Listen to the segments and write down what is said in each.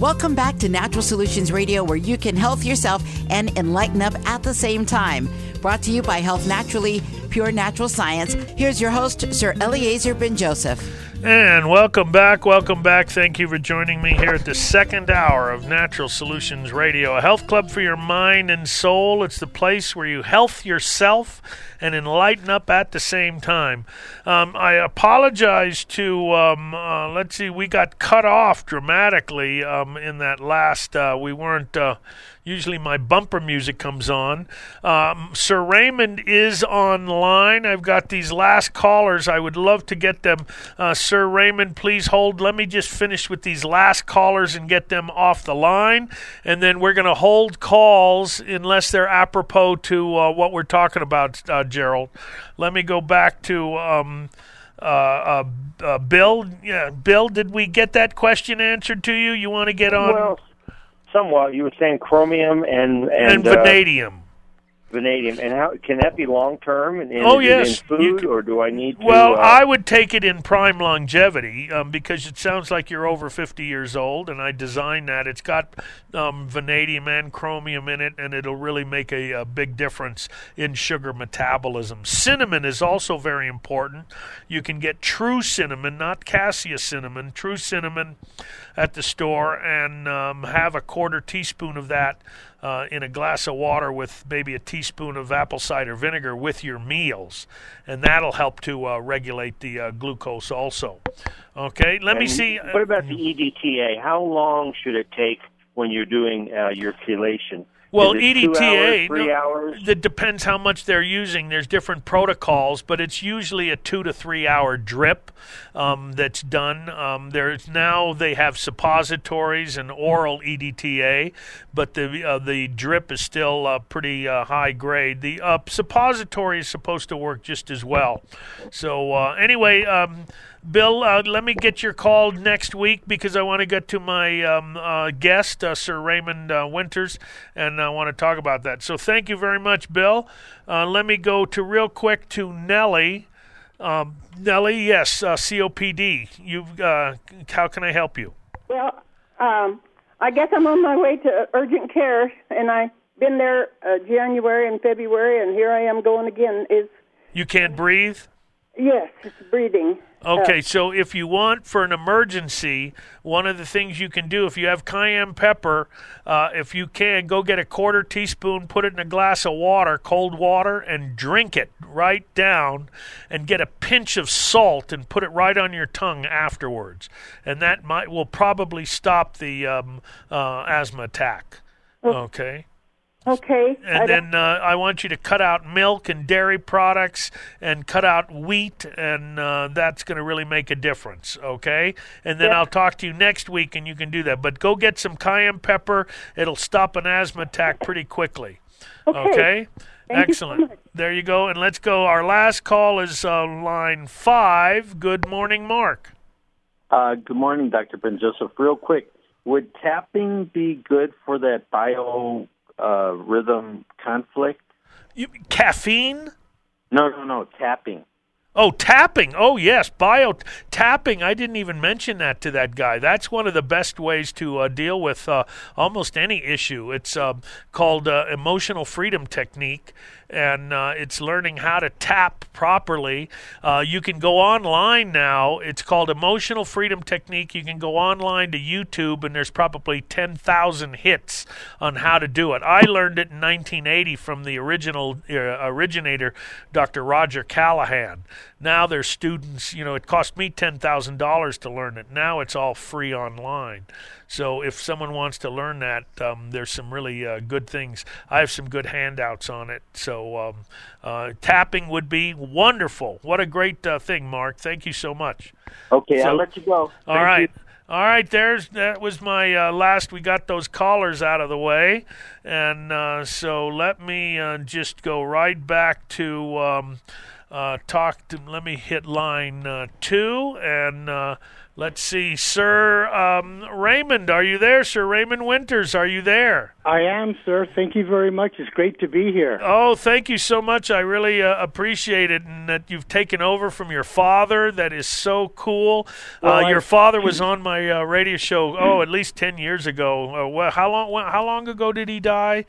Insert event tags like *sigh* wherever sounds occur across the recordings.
Welcome back to Natural Solutions Radio, where you can health yourself and enlighten up at the same time. Brought to you by Health Naturally, Pure Natural Science. Here's your host, Sir Eliezer Ben Joseph. And welcome back. Welcome back. Thank you for joining me here at the second hour of Natural Solutions Radio, a health club for your mind and soul. It's the place where you health yourself and enlighten up at the same time. Um, I apologize to, um, uh, let's see, we got cut off dramatically um, in that last, uh, we weren't. Uh, Usually my bumper music comes on. Um, Sir Raymond is online. I've got these last callers. I would love to get them. Uh, Sir Raymond, please hold. Let me just finish with these last callers and get them off the line. And then we're going to hold calls unless they're apropos to uh, what we're talking about, uh, Gerald. Let me go back to. Um, uh, uh, uh, Bill, yeah, Bill, did we get that question answered to you? You want to get on? Well, somewhat. You were saying chromium and and, and uh, vanadium. Vanadium, and how can that be long term? And, and Oh, yes. in food, can- or do I need to? Well, uh, I would take it in prime longevity um, because it sounds like you're over 50 years old, and I designed that. It's got um, vanadium and chromium in it, and it'll really make a, a big difference in sugar metabolism. Cinnamon is also very important. You can get true cinnamon, not cassia cinnamon, true cinnamon at the store, and um, have a quarter teaspoon of that uh, in a glass of water with maybe a teaspoon of apple cider vinegar with your meals, and that'll help to uh, regulate the uh, glucose also. Okay, let me see. What about the E EDTA? How long should it take when you're doing uh, your chelation? Well, Is it two EDTA, hours, three no, hours. It depends how much they're using. There's different protocols, but it's usually a two to three hour drip um, that's done. Um, there's now they have suppositories and oral EDTA, but the uh, the drip is still uh, pretty uh, high grade. The uh, suppository is supposed to work just as well. So uh, anyway. Um, Bill, uh, let me get your call next week because I want to get to my um, uh, guest, uh, Sir Raymond uh, Winters, and I want to talk about that. So thank you very much, Bill. Uh, let me go to real quick to Nellie. Um, Nellie, yes, uh, COPD. You, uh, how can I help you? Well, um, I guess I'm on my way to urgent care, and I've been there uh, January and February, and here I am going again. Is You can't breathe. yes, it's breathing. Okay, so if you want for an emergency, one of the things you can do if you have cayenne pepper, uh, if you can, go get a quarter teaspoon, put it in a glass of water, cold water, and drink it right down, and get a pinch of salt and put it right on your tongue afterwards, and that might will probably stop the um, uh, asthma attack. Okay. Okay. And don't- then uh, I want you to cut out milk and dairy products and cut out wheat, and uh, that's going to really make a difference, okay? And then Yeah. I'll talk to you next week, and you can do that. But go get some cayenne pepper; it'll stop an asthma attack pretty quickly. Okay. Thank you so Excellent. much. there you go. And let's go. Our last call is uh, line five. Good morning, Mark. Uh, good morning, Dr. Ben Joseph. Real quick, would tapping be good for that bio uh, rhythm conflict? You, caffeine? No, no, no, tapping. Oh, tapping. Oh, yes, bio tapping. I didn't even mention that to that guy. That's one of the best ways to uh, deal with uh, almost any issue. It's uh, called uh, emotional freedom technique, and uh, it's learning how to tap properly. Uh, you can go online now. It's called emotional freedom technique. You can go online to YouTube, and there's probably 10,000 hits on how to do it. I learned it in 1980 from the original uh, originator, Dr. Roger Callahan. Now there's students, you know, it cost me $10,000 to learn it. Now it's all free online. So if someone wants to learn that, um, there's some really uh, good things. I have some good handouts on it. So um, uh, tapping would be wonderful. What a great uh, thing, Mark. Thank you so much. Okay, So- I'll let you go. All Thank right. you. All right, there's that was my uh, last. We got those callers out of the way, and uh, so let me uh, just go right back to um, uh, talk. To, let me hit line uh, two, and uh, let's see, Sir um, Raymond, are you there? Sir Raymond Winters, are you there? I am, sir. Thank you very much. It's great to be here. Oh, thank you so much. I really uh, appreciate it, and that you've taken over from your father. That is so cool. Well, uh, I- your father was on my uh, radio show. Oh, at least ten years ago. Uh, how long? How long ago did he die?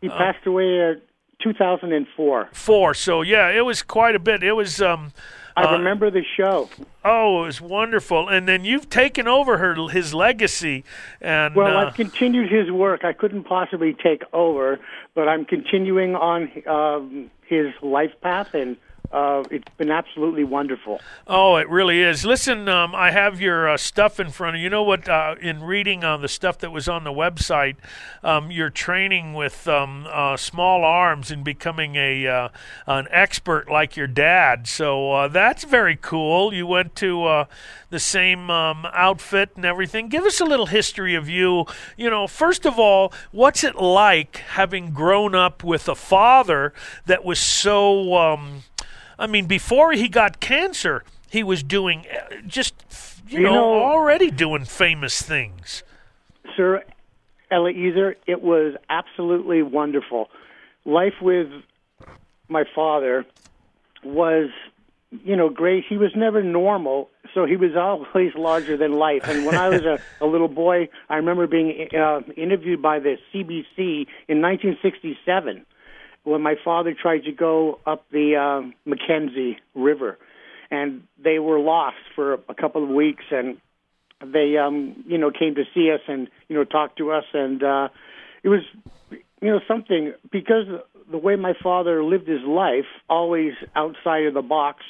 He passed away in 2004. Four. So yeah, it was quite a bit. It was. Um, I uh, remember the show. Oh, it was wonderful. And then you've taken over her his legacy, and Well, uh, I've continued his work. I couldn't possibly take over, but I'm continuing on um, his life path, and uh, it's been absolutely wonderful. Oh, it really is. Listen, um, I have your uh, stuff in front of you. You know what? Uh, in reading on the stuff that was on the website, um, you're training with um, uh, small arms and becoming a uh, an expert like your dad. So uh, that's very cool. You went to uh, the same um, outfit and everything. Give us a little history of you. You know, first of all, what's it like having grown up with a father that was so? I mean, before he got cancer, he was doing uh, just, you, You know, know- already doing famous things. Sir Eliezer, it was absolutely wonderful. Life with my father was, you know, great. He was never normal, so he was *laughs* always larger than life. And when I was a, *laughs* a little boy, I remember being uh, interviewed by the CBC in 1967 when my father tried to go up the uh, Mackenzie River, and they were lost for a couple of weeks, and they um you know came to see us and you know talk to us and uh it was you know something because the way my father lived his life always outside of the box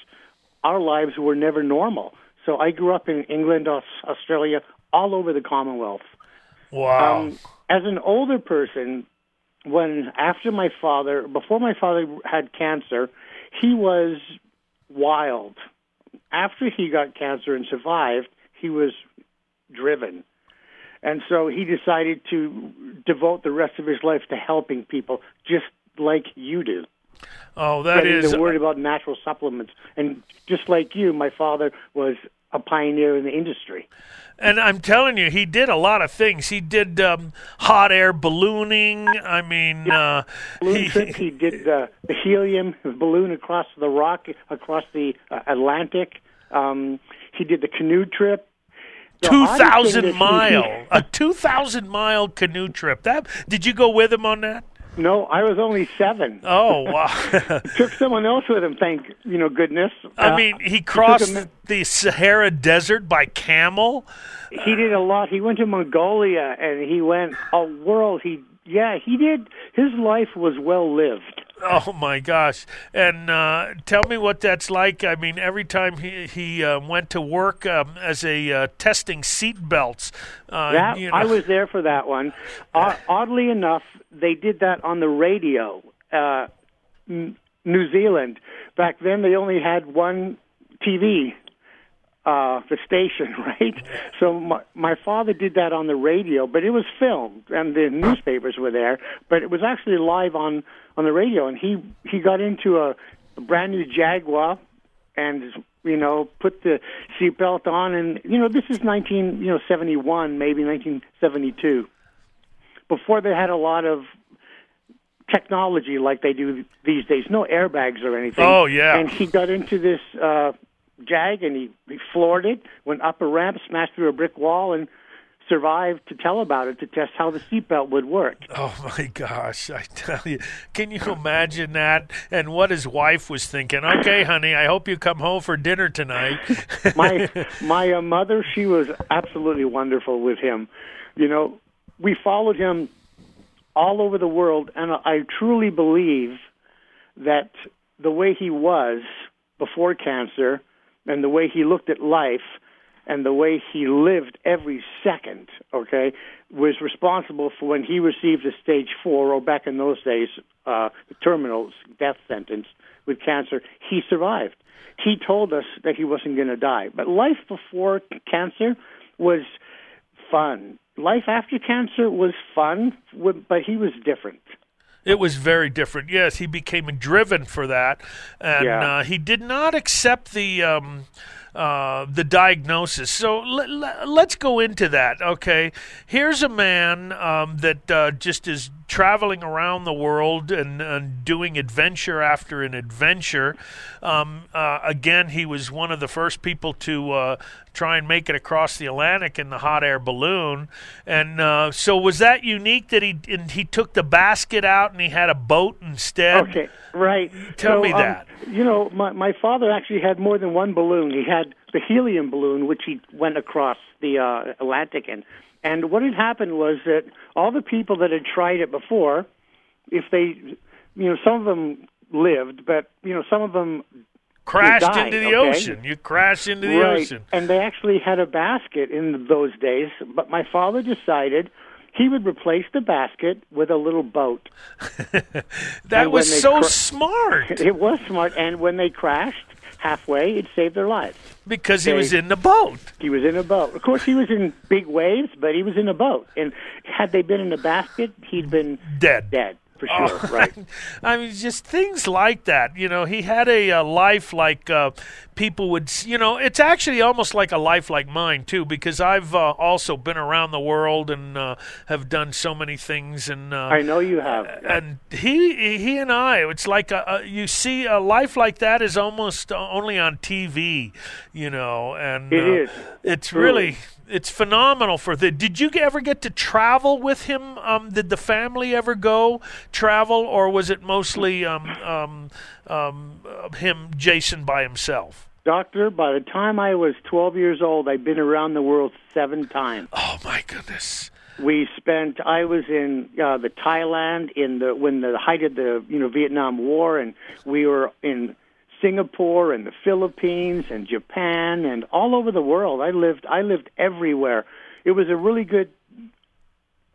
our lives were never normal so i grew up in england Aus- australia all over the commonwealth Wow. um, as an older person, when after my father, before my father had cancer, he was wild. After he got cancer and survived, he was driven. And so he decided to devote the rest of his life to helping people, just like you do. oh, that is. word about natural supplements. And just like you, my father was a pioneer in the industry. And I'm telling you, he did a lot of things. He did um, hot air ballooning. I mean, uh, balloon he, trip. He did uh, the helium balloon across the rock, across the uh, Atlantic. Um, he did the canoe trip. The two oddest thing he- mile, a two thousand mile canoe trip. That did you go with him on that? No, I was only seven. Oh wow! *laughs* Took someone else with him. Thank you know goodness. I Uh, mean, he crossed him- the Sahara Desert by camel. he did a lot. He went to Mongolia and he went a world. He yeah, he did. His life was well lived. Oh my gosh! And uh, tell me what that's like. I mean, every time he he uh, went to work um, as a uh, testing seat belts. Uh, That you know, I was there for that one. O- oddly enough, they did that on the radio. Uh, N- New Zealand back then, they only had one TV, uh, the station, *laughs* right? So my, my father did that on the radio, but it was filmed, and the newspapers were there. But it was actually live on on the radio, and he he got into a, a brand new Jaguar, and you know put the seatbelt on, and you know this is nineteen you know seventy one, maybe nineteen seventy two, before they had a lot of technology like they do these days. No airbags or anything. Oh, yeah. And he got into this uh, Jag and he, he floored it, went up a ramp, smashed through a brick wall, and survived to tell about it to test how the seatbelt would work. Oh *laughs* my gosh! I tell you, can you imagine that? And what his wife was thinking? Okay, honey, I hope you come home for dinner tonight. *laughs* my *laughs* my uh, mother, she was absolutely wonderful with him. You know, we followed him all over the world, and I truly believe that the way he was before cancer, and the way he looked at life, and the way he lived every second, okay, was responsible for when he received a stage four, or back in those days, uh, terminal death sentence with cancer. He survived. He told us that he wasn't going to die. But life before cancer was fun. Life after cancer was fun, but he was different. It was very different. Yes, he became driven for that, and Yeah. uh, he did not accept the um, uh, the diagnosis. So let, let's go into that. Okay, here's a man um, that uh, just is traveling around the world and, and doing adventure after an adventure. Um, uh, again, he was one of the first people to uh, try and make it across the Atlantic in the hot air balloon. And uh, so, was that unique that he and he took the basket out and he had a boat instead? Okay, right. Tell So, me um, that. You know, my my father actually had more than one balloon. He had the helium balloon, which he went across the uh, Atlantic in. And what had happened was that all the people that had tried it before, if they, you know, some of them lived, but you know, some of them Crashed died, into the okay? ocean. You crashed into the right. ocean. And they actually had a basket in those days, but my father decided he would replace the basket with a little boat. *laughs* That was so smart *laughs* It was smart, and when they crashed halfway, it saved their lives. because he they- was in the boat. He was in a boat. Of course, he was in big waves, but he was in a boat. And had they been in a basket, he'd been Dead. dead for sure. Oh, *laughs* right. I mean, just things like that. You know, he had a, uh life like uh, people would. You know, it's actually almost like a life like mine too, because I've uh, also been around the world and uh, have done so many things. And uh, I know you have. and he he and I, it's like a, a, you see a life like that is almost only on TV, you know, and It uh, is. It's Truly. really it's phenomenal for the. Did you ever get to travel with him? Um, did the family ever go travel, or was it mostly um, um, um, him, Jason, by himself? Doctor, by the time I was 12 years old, I'd been around the world seven times. Oh my goodness! We spent. I was in uh, the Thailand in the when the height of the you know Vietnam War, and we were in Singapore and the Philippines and Japan and all over the world. I lived. I lived everywhere. It was a really good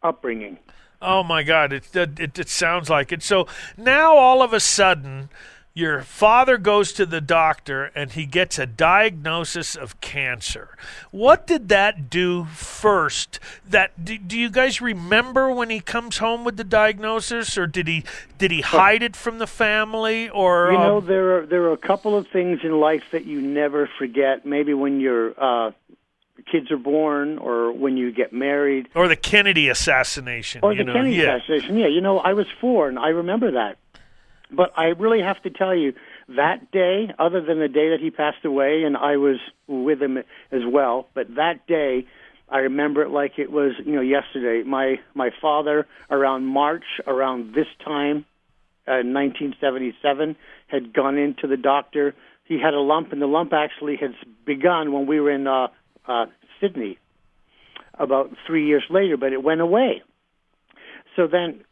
upbringing. Oh my God! It, it it sounds like it. So now all of a sudden, your father goes to the doctor and he gets a diagnosis of cancer. What did that do first? That do, do you guys remember when he comes home with the diagnosis, or did he did he hide it from the family, or You know, um, there are there are a couple of things in life that you never forget. Maybe when your uh, kids are born, or when you get married, or the Kennedy assassination? or the know? Kennedy yeah. assassination. Yeah, you know, I was four, and I remember that. But I really have to tell you, that day, other than the day that he passed away, and I was with him as well, but that day, I remember it like it was, you know, yesterday. My my father, around March, around this time, uh, 1977, had gone into the doctor. He had a lump, and the lump actually had begun when we were in uh, uh, Sydney about three years later, but it went away. So then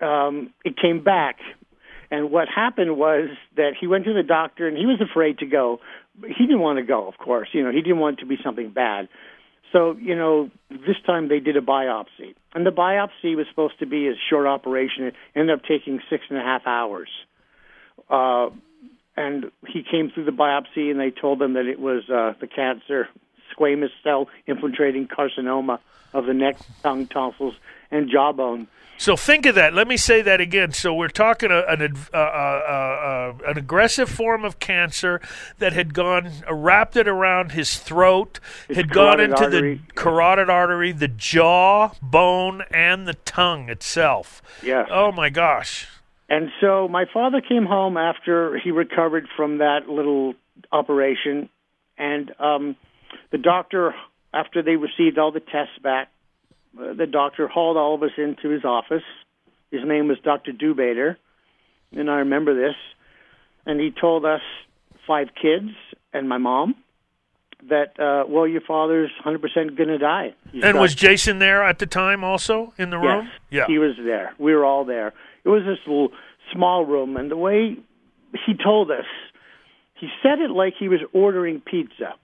um, it came back. And what happened was that he went to the doctor and he was afraid to go. He didn't want to go, of course. You know, he didn't want it to be something bad. So, you know, this time they did a biopsy. And the biopsy was supposed to be a short operation. It ended up taking six and a half hours. Uh, and he came through the biopsy and they told him that it was uh, the cancer, squamous cell infiltrating carcinoma of the neck, tongue, tonsils, and jawbone. So think of that. Let me say that again. So we're talking a, an uh, uh, uh, an aggressive form of cancer that had gone wrapped it around his throat, His had gone into artery. the carotid artery, the jaw, bone, and the tongue itself. Yes. Oh my gosh. And so my father came home after he recovered from that little operation, and um, the doctor, after they received all the tests back, uh, the doctor hauled all of us into his office. His name was Dr. Dubater, and I remember this. And he told us, five kids and my mom, that, uh, well, your father's 100% going to die. He's And got- was Jason there at the time also in the room? Yes, Yeah. he was there. We were all there. It was this little small room, and the way he told us, he said it like he was ordering pizza.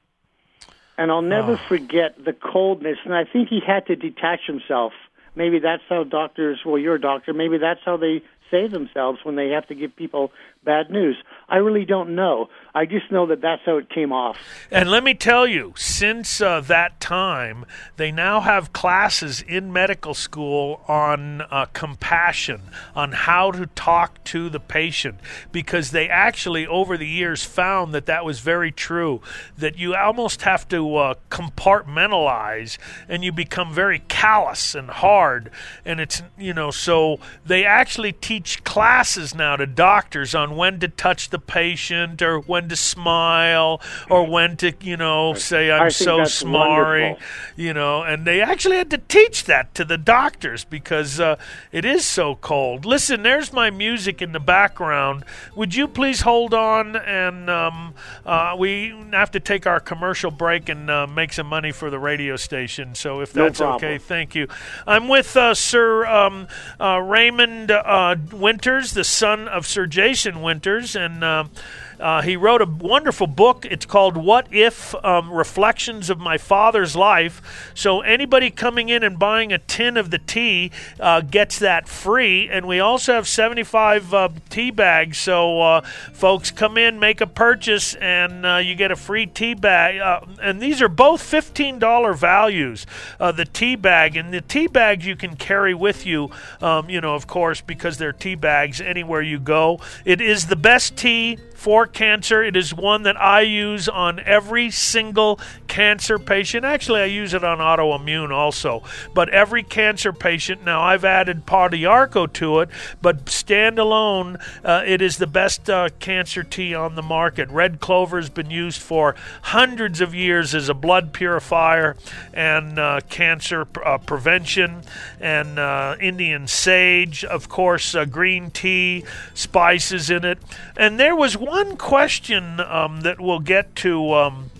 And I'll never Oh. forget the coldness. And I think he had to detach himself. Maybe that's how doctors, well, you're a doctor, maybe that's how they save themselves when they have to give people bad news. I really don't know. I just know that that's how it came off. And let me tell you, since uh, that time, they now have classes in medical school on uh, compassion, on how to talk to the patient, because they actually, over the years, found that that was very true. That you almost have to uh, compartmentalize and you become very callous and hard. And it's, you know, so they actually teach classes now to doctors on when to touch the patient or when to smile or when to, you know, say, I'm so smarry, you know, and they actually had to teach that to the doctors because uh, it is so cold. Listen, there's my music in the background. Would you please hold on and um, uh, we have to take our commercial break and uh, make some money for the radio station. So if that's no okay, thank you. I'm with uh, Sir um, uh, Raymond uh, Winters, the son of Sir Jason Winters, and um, uh, he wrote a wonderful book. It's called What If um, Reflections of My Father's Life. So anybody coming in and buying a tin of the tea uh, gets that free. And we also have 75 uh, tea bags. So uh, folks come in, make a purchase, and uh, you get a free tea bag. Uh, and these are both $15 values. the tea bag. And the tea bags you can carry with you, um, you know, of course, because they're tea bags anywhere you go. It is the best tea for cancer. It is one that I use on every single cancer patient. Actually, I use it on autoimmune also. But every cancer patient, now I've added Pau d'Arco to it, but standalone, uh, it is the best uh, cancer tea on the market. Red clover has been used for hundreds of years as a blood purifier and uh, cancer uh, prevention, and uh, Indian sage, of course, uh, green tea, spices in it. And there was one question um, that we'll get to um,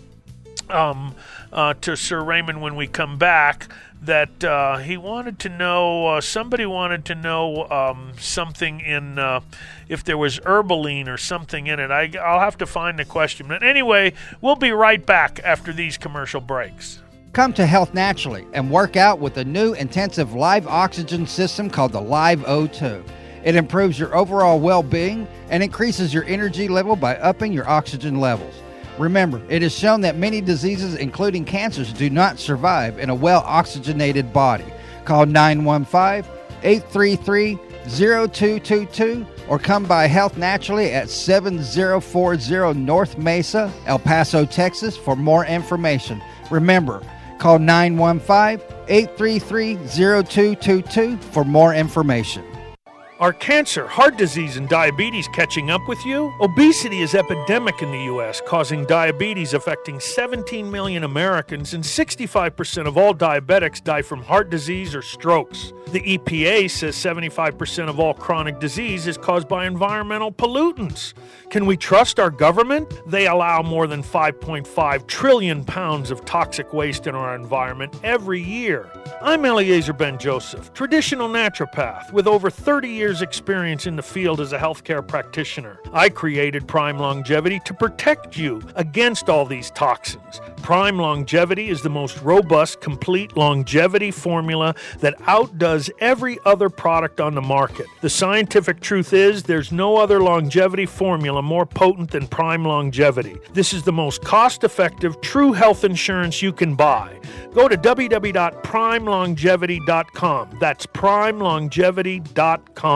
um, uh, to Sir Raymond when we come back. That uh, he wanted to know. Uh, somebody wanted to know um, something in uh, if there was herbaline or something in it. I, I'll have to find the question. But anyway, we'll be right back after these commercial breaks. Come to Health Naturally and work out with a new intensive live oxygen system called the Live O2. It improves your overall well being and increases your energy level by upping your oxygen levels. Remember, it is shown that many diseases, including cancers, do not survive in a well oxygenated body. Call 915 833 0222 or come by Health Naturally at 7040 North Mesa, El Paso, Texas for more information. Remember, call 915 833 0222 for more information. Are cancer, heart disease, and diabetes catching up with you? Obesity is epidemic in the U.S., causing diabetes affecting 17 million Americans, and 65% of all diabetics die from heart disease or strokes. The EPA says 75% of all chronic disease is caused by environmental pollutants. Can we trust our government? They allow more than 5.5 trillion pounds of toxic waste in our environment every year. I'm Eliezer Ben Joseph, traditional naturopath with over 30 years' experience in the field as a healthcare practitioner. I created Prime Longevity to protect you against all these toxins. Prime Longevity is the most robust, complete longevity formula that outdoes every other product on the market. The scientific truth is there's no other longevity formula more potent than Prime Longevity. This is the most cost effective, true health insurance you can buy. Go to www.primelongevity.com. That's primelongevity.com.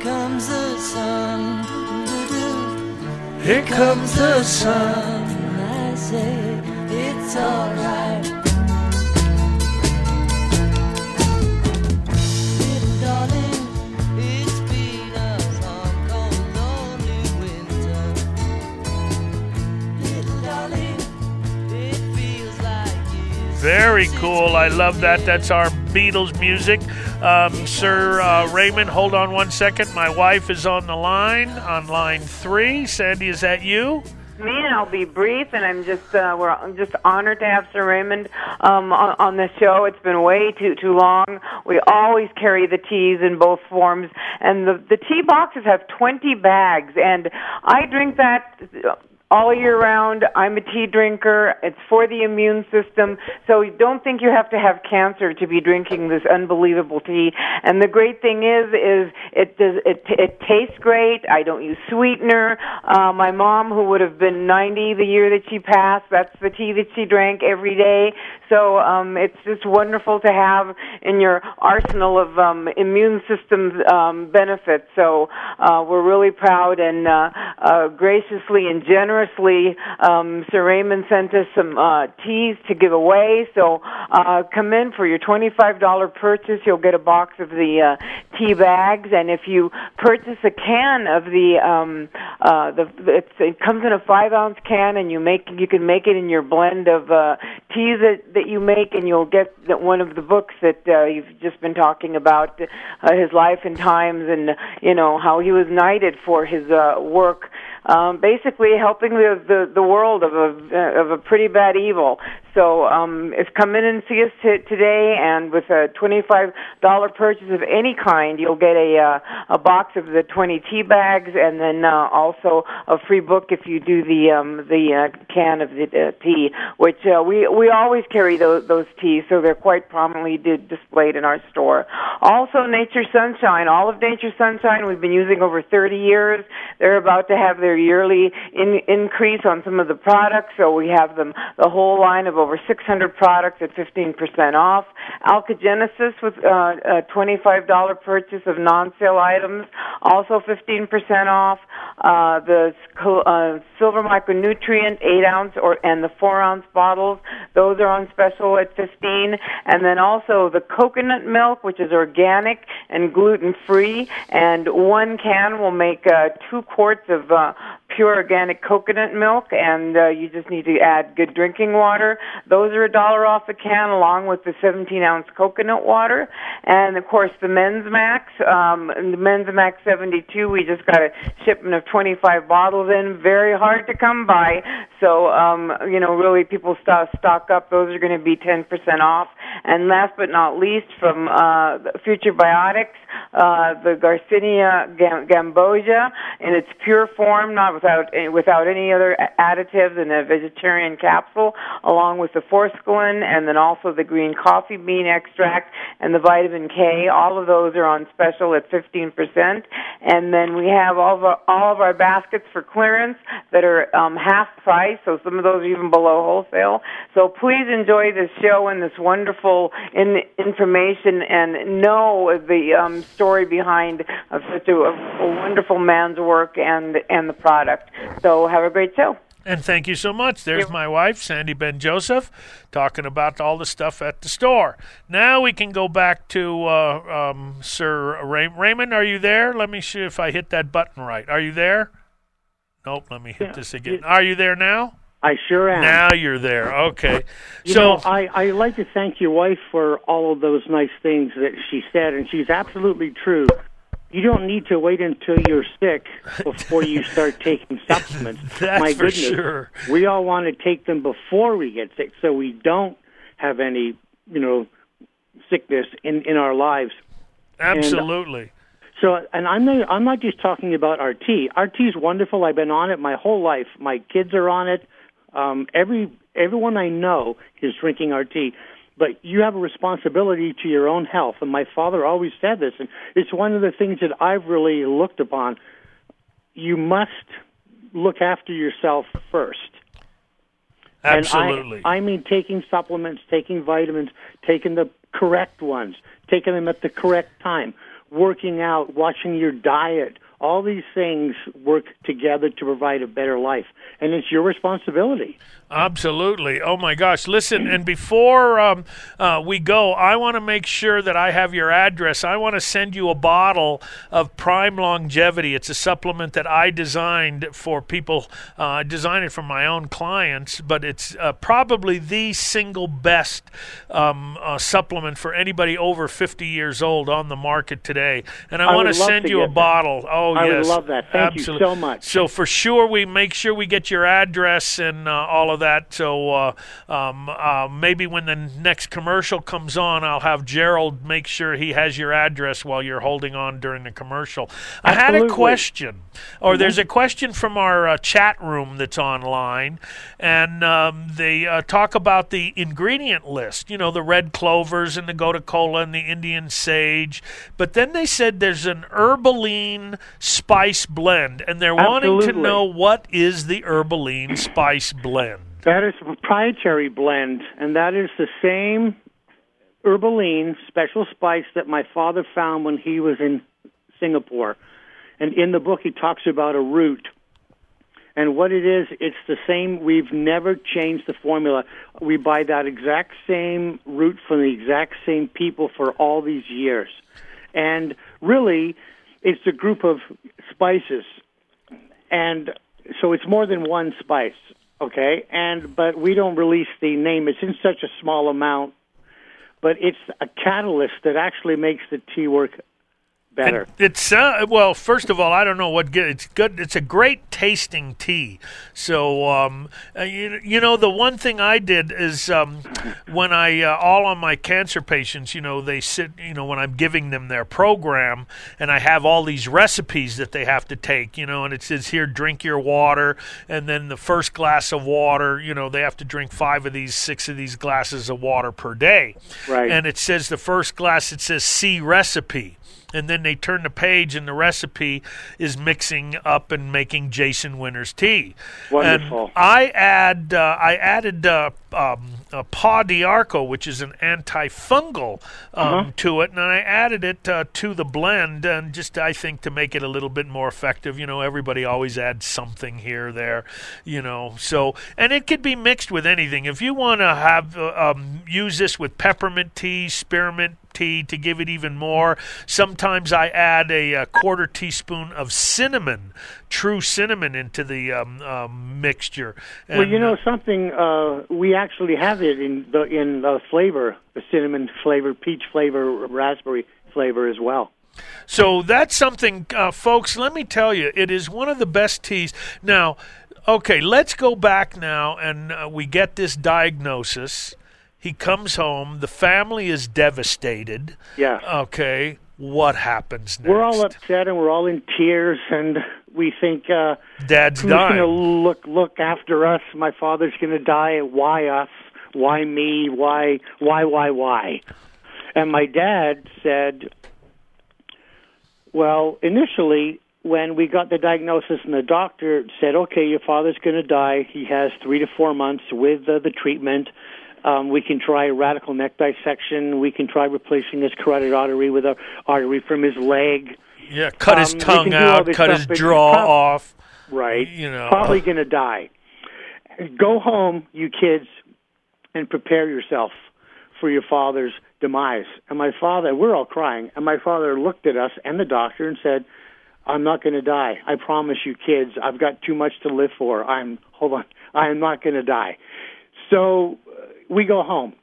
comes the sun. Here comes the sun. I say it's alright. Very cool. I love that. That's our Beatles music. Um, Sir uh, Raymond, hold on one second. My wife is on the line, on line three. Sandy, is that you? Me, and I'll be brief. And I'm just uh, we're I'm just honored to have Sir Raymond um, on, on the show. It's been way too too long. We always carry the teas in both forms, and the the tea boxes have 20 bags, and I drink that all year round. I'm a tea drinker. It's for the immune system. So don't think you have to have cancer to be drinking this unbelievable tea. And the great thing is, is it does it it tastes great. I don't use sweetener. Uh, my mom, who would have been 90 the year that she passed, that's the tea that she drank every day. So um, it's just wonderful to have in your arsenal of um, immune system um, benefits. So uh, we're really proud and uh, uh, graciously and generously, um, Sir Raymond sent us some uh, teas to give away. So uh, come in for your $25 purchase. You'll get a box of the uh, tea bags, and if you purchase a can of the, um, uh, the it's, it comes in a five ounce can, and you make you can make it in your blend of uh, teas that that you make, and you'll get the, one of the books that uh, you've just been talking about, uh, his life and times, and you know how he was knighted for his uh, work um, basically helping the, the the world of a of a pretty bad evil. So um, if come in and see us t- today, and with a twenty five dollar purchase of any kind, you'll get a uh, a box of the twenty tea bags, and then uh, also a free book if you do the um, the uh, can of the uh, tea, which uh, we we always carry those those teas, so they're quite prominently di- displayed in our store. Also, Nature Sunshine, all of Nature Sunshine, we've been using over thirty years. They're about to have their yearly in- increase on some of the products, so we have them the whole line of over 600 products at 15% off. Alkagenesis with uh, a $25 purchase of non-sale items, also 15% off. Uh, the uh, silver micronutrient 8 ounce or and the 4 ounce bottles, those are on special at 15. And then also the coconut milk, which is organic and gluten free, and one can will make uh, two quarts of uh, pure organic coconut milk, and uh, you just need to add good drinking water. Those are a dollar off a can, along with the 17 ounce coconut water, and of course the Men's Max, um, the Men's Max 72. We just got a shipment of 25 bottles in, very hard to come by. So um, you know, really, people stock stock up. Those are going to be 10% off. And last but not least, from uh, Future Biotics, uh, the Garcinia gam- gambosia in its pure form, not without without any other additives, in a vegetarian capsule, along with the forskolin, and then also the green coffee bean extract and the vitamin K. All of those are on special at 15%. And then we have all of our, all of our baskets for clearance that are um, half price, so some of those are even below wholesale. So please enjoy this show and this wonderful in, information and know the um, story behind of such a, a wonderful man's work and and the product. So have a great show. And thank you so much. There's my wife, Sandy Ben Joseph, talking about all the stuff at the store. Now we can go back to uh, um, Sir Ray- Raymond. Are you there? Let me see if I hit that button right. Are you there? Nope. Let me hit Yeah. this again. Are you there now? I sure am. Now you're there. Okay. You so know, I, I like to thank your wife for all of those nice things that she said, and she's absolutely true. You don't need to wait until you're sick before you start *laughs* taking supplements. That's My for goodness, sure. we all want to take them before we get sick, so we don't have any, you know, sickness in in our lives. absolutely. So, and I'm not, I'm not just talking about RT. RT is wonderful. I've been on it my whole life. My kids are on it. Um, every everyone I know is drinking our tea. But you have a responsibility to your own health, and my father always said this, and it's one of the things that I've really looked upon. You must look after yourself first. And Absolutely. I, I mean taking supplements, taking vitamins, taking the correct ones, taking them at the correct time, working out, watching your diet. All these things work together to provide a better life, and it's your responsibility. Absolutely. Oh my gosh. Listen, and before um, uh, we go, I want to make sure that I have your address. I want to send you a bottle of Prime Longevity. It's a supplement that I designed for people. Uh, I designed it for my own clients, but it's uh, probably the single best um, uh, supplement for anybody over 50 years old on the market today. And I, I want to send you a that. bottle. Oh Oh, I would love that. Thank you so much. So for sure, we make sure we get your address and uh, all of that. So uh, um, uh, maybe when the next commercial comes on, I'll have Gerald make sure he has your address while you're holding on during the commercial. I had a question, or Mhm. there's a question from our uh, chat room that's online, and um, they uh, talk about the ingredient list. You know, the red clovers and the gotu kola and the Indian sage. But then they said there's an herbaline spice blend, and they're wanting to know what is the herbaline spice blend. That is a proprietary blend, and that is the same herbaline special spice that my father found when he was in Singapore. And in the book, he talks about a root. And what it is, it's the same. We've never changed the formula. We buy that exact same root from the exact same people for all these years. And really, it's a group of spices. And so it's more than one spice, okay? And but we don't release the name. It's in such a small amount, but it's a catalyst that actually makes the tea work better. It's uh, well. First of all, I don't know what good. It's good. It's a great tasting tea. So um, uh, you, you know the one thing I did is um, when I uh, all on my cancer patients, you know, they sit. You know, when I'm giving them their program, and I have all these recipes that they have to take. You know, and it says here, drink your water, and then the first glass of water. You know, they have to drink five of these, six of these glasses of water per day. Right. And it says the first glass. It says see recipe and then they turn the page and the recipe is mixing up and making Jason Winter's tea. Wonderful. And I add uh, I added uh, um, uh, Pau d'Arco, which is an antifungal, um, Uh-huh. to it, and I added it uh, to the blend, and just I think to make it a little bit more effective. You know, everybody always adds something here or there. You know, so and it could be mixed with anything. If you want to have uh, um, use this with peppermint tea, spearmint tea to give it even more. Sometimes I add a, uh quarter teaspoon of cinnamon, true cinnamon, into the um, um, mixture. well, you know uh, something. Uh, we actually have it in the in the flavor, the cinnamon flavor, peach flavor, raspberry flavor as well. So that's something, uh, folks. Let me tell you, it is one of the best teas. Now, okay, let's go back now, and uh, we get this diagnosis. He comes home. The family is devastated. Yeah. Okay, what happens next? We're all upset and we're all in tears, and we think uh, Dad's dying. going to look look after us? My father's going to die. Why us? Why me? Why? Why? Why? Why? And my dad said, "Well, initially." When we got the diagnosis and the doctor said, "Okay, your father's going to die. He has three to four months with uh, the treatment. Um, we can try a radical neck dissection. We can try replacing his carotid artery with a artery from his leg." Yeah, cut his Um, we tongue can do all out, cut stuff, his jaw prob- off. Right. You know, Probably going to die. Go home, you kids, and prepare yourself for your father's demise. And my father, we're all crying, and my father looked at us and the doctor and said, I'm not going to die. I promise you, kids. I've got too much to live for. I'm, hold on, *laughs* I am not going to die. So we go home.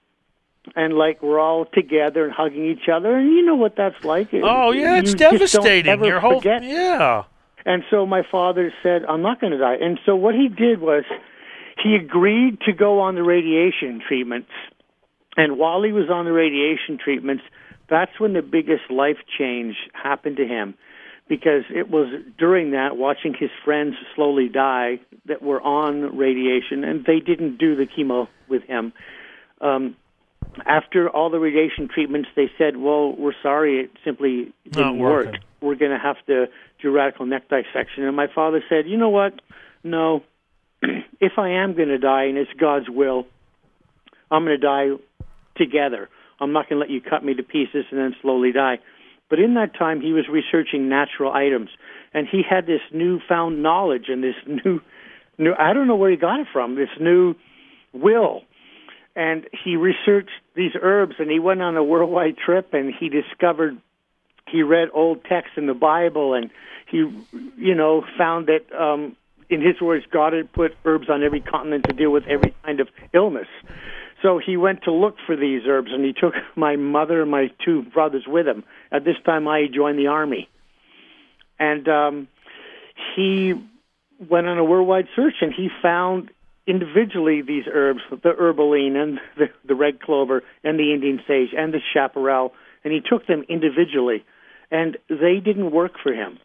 And like we're all together and hugging each other, and you know what that's like. Oh yeah, it's You devastating. Your whole forget yeah. and so my father said, I'm not going to die. And so what he did was he agreed to go on the radiation treatments. And while he was on the radiation treatments, that's when the biggest life change happened to him. Because it was during that, watching his friends slowly die that were on radiation, and they didn't do the chemo with him. Um, after all the radiation treatments, they said, "Well, we're sorry, it simply didn't work. We're going to have to do radical neck dissection." And my father said, "You know what? No, *clears throat* if I am going to die and it's God's will, I'm going to die together. I'm not going to let you cut me to pieces and then slowly die." But in that time, he was researching natural items, and he had this newfound knowledge and this new, new I don't know where he got it from. This new will and he researched these herbs and he went on a worldwide trip and he discovered he read old texts in the bible and he you know found that um in his words god had put herbs on every continent to deal with every kind of illness. So he went to look for these herbs and he took *laughs* my mother and my two brothers with him. At this time i joined the army. And um, he went on a worldwide search and he found individually these herbs, the herbaline and the, the red clover and the Indian sage and the chaparral, and he took them individually, and they didn't work for him.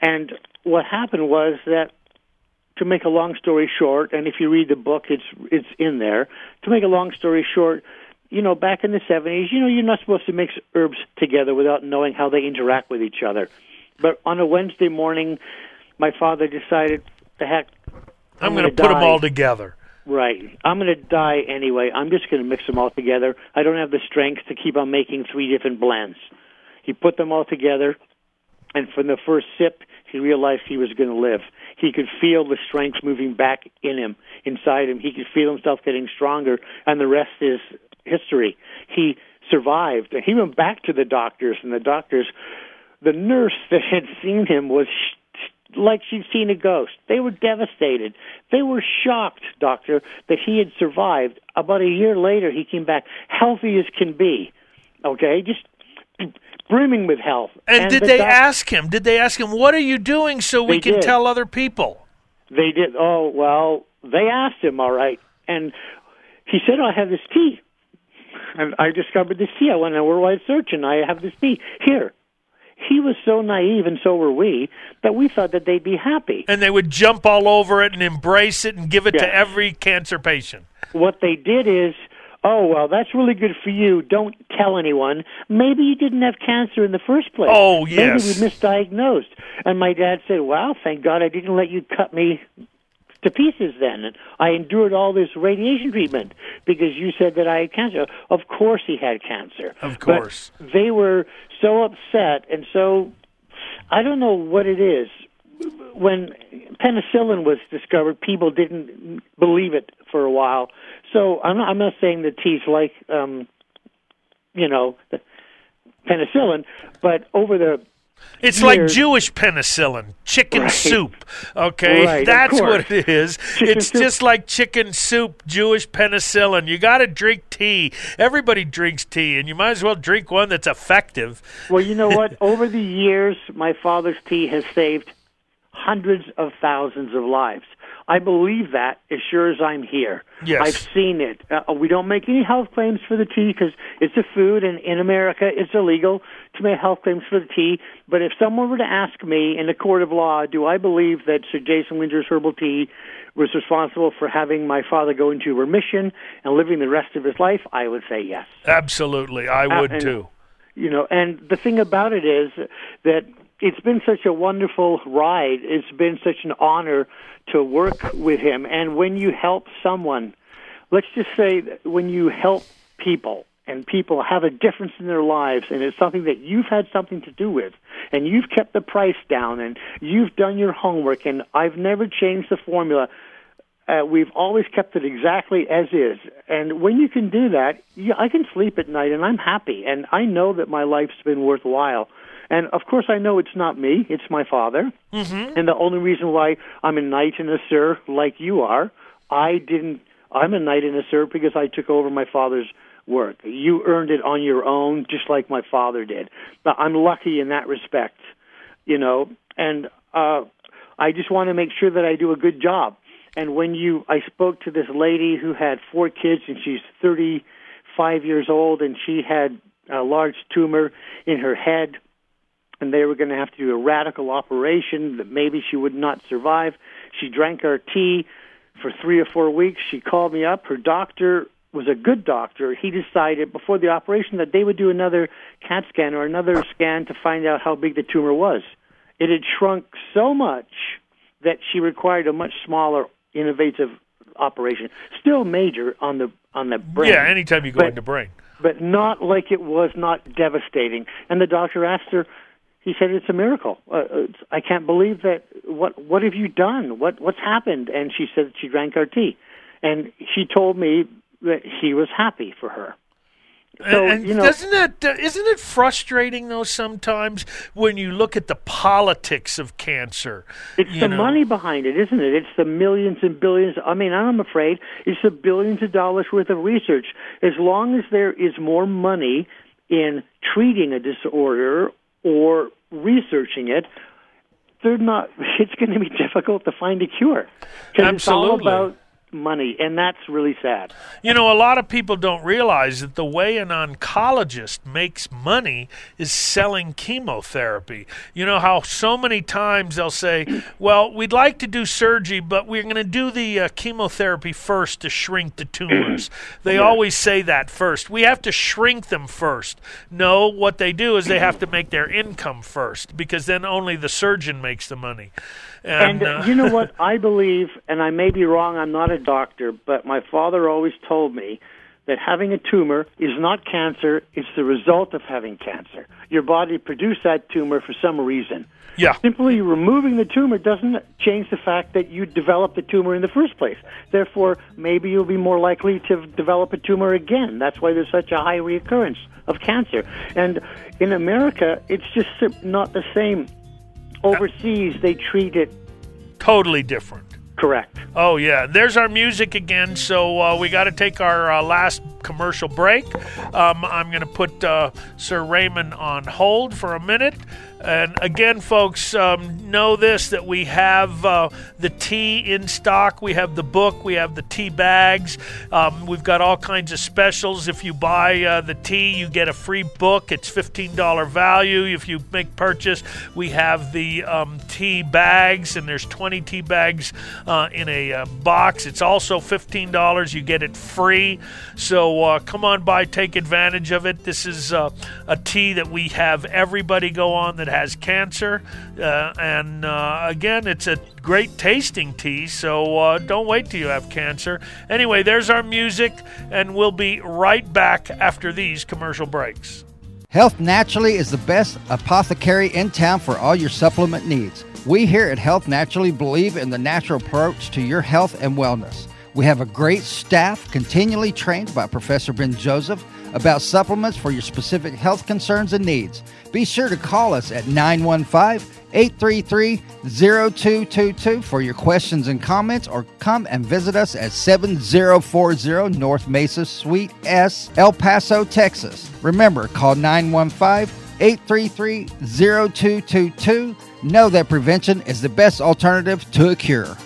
And what happened was that, to make a long story short, and if you read the book, it's it's in there. To make a long story short, you know, back in the seventies, you know, you're not supposed to mix herbs together without knowing how they interact with each other. But on a Wednesday morning, my father decided, the heck, I'm, going going to put them all together. Right. I'm going to die anyway. I'm just going to mix them all together. I don't have the strength to keep on making three different blends. He put them all together, and from the first sip, he realized he was going to live. He could feel the strength moving back in him, inside him. He could feel himself getting stronger, and the rest is history. He survived. He went back to the doctors, and the doctors, the nurse that had seen him was like she'd seen a ghost. They were devastated. They were shocked, doctor, that he had survived. About a year later, he came back healthy as can be. Okay, just *clears throat* brimming with health. And, did the they doc- ask him? Did they ask him, what are you doing so we can did. tell other people? They did. Oh well, they asked him. All right, and he said, "I have this tea." And I discovered this tea. I went on a worldwide search, and I have this tea here. He was so naive, and so were we, that we thought that they'd be happy. And they would jump all over it and embrace it and give it Yes. to every cancer patient. What they did is, oh well, that's really good for you. Don't tell anyone. Maybe you didn't have cancer in the first place. Oh, yes. Maybe we misdiagnosed. And my dad said, "Well, thank God I didn't let you cut me to pieces then. And I endured all this radiation treatment because you said that I had cancer. Of course he had cancer. Of But course. they were so upset and so I don't know what it is. When penicillin was discovered, people didn't believe it for a while. So I'm not, I'm not saying that tea's like, um, you know, the penicillin, but over the It's like Jewish penicillin, chicken Right. soup. Okay, Right, that's what it is. *laughs* Chicken it's soup. just like chicken soup, Jewish penicillin. You got to drink tea. Everybody drinks tea, and you might as well drink one that's effective. Well, you know *laughs* what? Over the years, my father's tea has saved hundreds of thousands of lives. I believe that as sure as I'm here. Yes. I've seen it. Uh, we don't make any health claims for the tea because it's a food, and in America, it's illegal to make health claims for the tea. But if someone were to ask me in a court of law, do I believe that Sir Jason Winter's herbal tea was responsible for having my father go into remission and living the rest of his life, I would say yes. Absolutely, I Uh, would and- too. You know, and the thing about it is that it's been such a wonderful ride. It's been such an honor to work with him. And when you help someone, let's just say when you help people and people have a difference in their lives and it's something that you've had something to do with and you've kept the price down and you've done your homework and I've never changed the formula uh, we've always kept it exactly as is. And when you can do that, you, I can sleep at night and I'm happy. And I know that my life's been worthwhile. And of course, I know it's not me, it's my father. Mm-hmm. And the only reason why I'm a knight and a sir like you are, I didn't, I'm a knight and a sir because I took over my father's work. You earned it on your own, just like my father did. But I'm lucky in that respect, you know. And uh, I just want to make sure that I do a good job. And when you, I spoke to this lady who had four kids, and she's 35 years old, and she had a large tumor in her head, and they were going to have to do a radical operation that maybe she would not survive. She drank our tea for three or four weeks. She called me up. Her doctor was a good doctor. He decided before the operation that they would do another CAT scan or another scan to find out how big the tumor was. It had shrunk so much that she required a much smaller, innovative operation. Still major on the on the brain. Yeah, anytime you go But- into brain. but not like it was not devastating. And the doctor asked her. He said, "It's a miracle. Uh, it's, I can't believe that. What What have you done? What What's happened?" And she said she drank our tea, and she told me that he was happy for her. So, and you know- doesn't that uh, isn't it frustrating though sometimes when you look at the politics of cancer? It's the know? money behind it, isn't it? It's the millions and billions. I mean, I'm afraid it's the billions of dollars worth of research. As long as there is more money in treating a disorder or researching it, they're not. *laughs* It's going to be difficult to find a cure because it's all about money, and that's really sad. You know, a lot of people don't realize that the way an oncologist makes money is selling chemotherapy. You know how so many times they'll say, "Well, we'd like to do surgery, but we're going to do the uh, chemotherapy first to shrink the tumors." *clears throat* they Yeah. always say that first. We have to shrink them first. No, what they do is they have to make their income first because then only the surgeon makes the money. And, And, uh, you know what? *laughs* I believe, and I may be wrong, I'm not a doctor, but my father always told me that having a tumor is not cancer, it's the result of having cancer. Your body produced that tumor for some reason. Yeah. Simply removing the tumor doesn't change the fact that you developed the tumor in the first place. Therefore, maybe you'll be more likely to develop a tumor again. That's why there's such a high reoccurrence of cancer. And in America, it's just not the same. Overseas, they treat it totally different. correct. Oh yeah, there's our music again. So uh, we got to take our uh, last commercial break. Um, I'm going to put uh, Sir Raymond on hold for a minute. And again, folks, um, know this that we have uh, the tea in stock. We have the book. We have the tea bags. Um, we've got all kinds of specials. If you buy uh, the tea, you get a free book. It's $15 value. If you make purchase, we have the um, tea bags, and there's 20 tea bags uh, in a uh, box. It's also $15. You get it free. So uh, come on by, take advantage of it. This is uh, a tea that we have everybody go on that has cancer. Uh, and uh, again, it's a great tasting tea, so uh, don't wait till you have cancer. Anyway, there's our music, and we'll be right back after these commercial breaks. Health Naturally is the best apothecary in town for all your supplement needs. We here at Health Naturally believe in the natural approach to your health and wellness. We have a great staff continually trained by Professor Ben Joseph about supplements for your specific health concerns and needs. Be sure to call us at 915 833 0222 for your questions and comments or come and visit us at 7040 North Mesa Suite S, El Paso, Texas. Remember, call 915 833 0222. Know that prevention is the best alternative to a cure.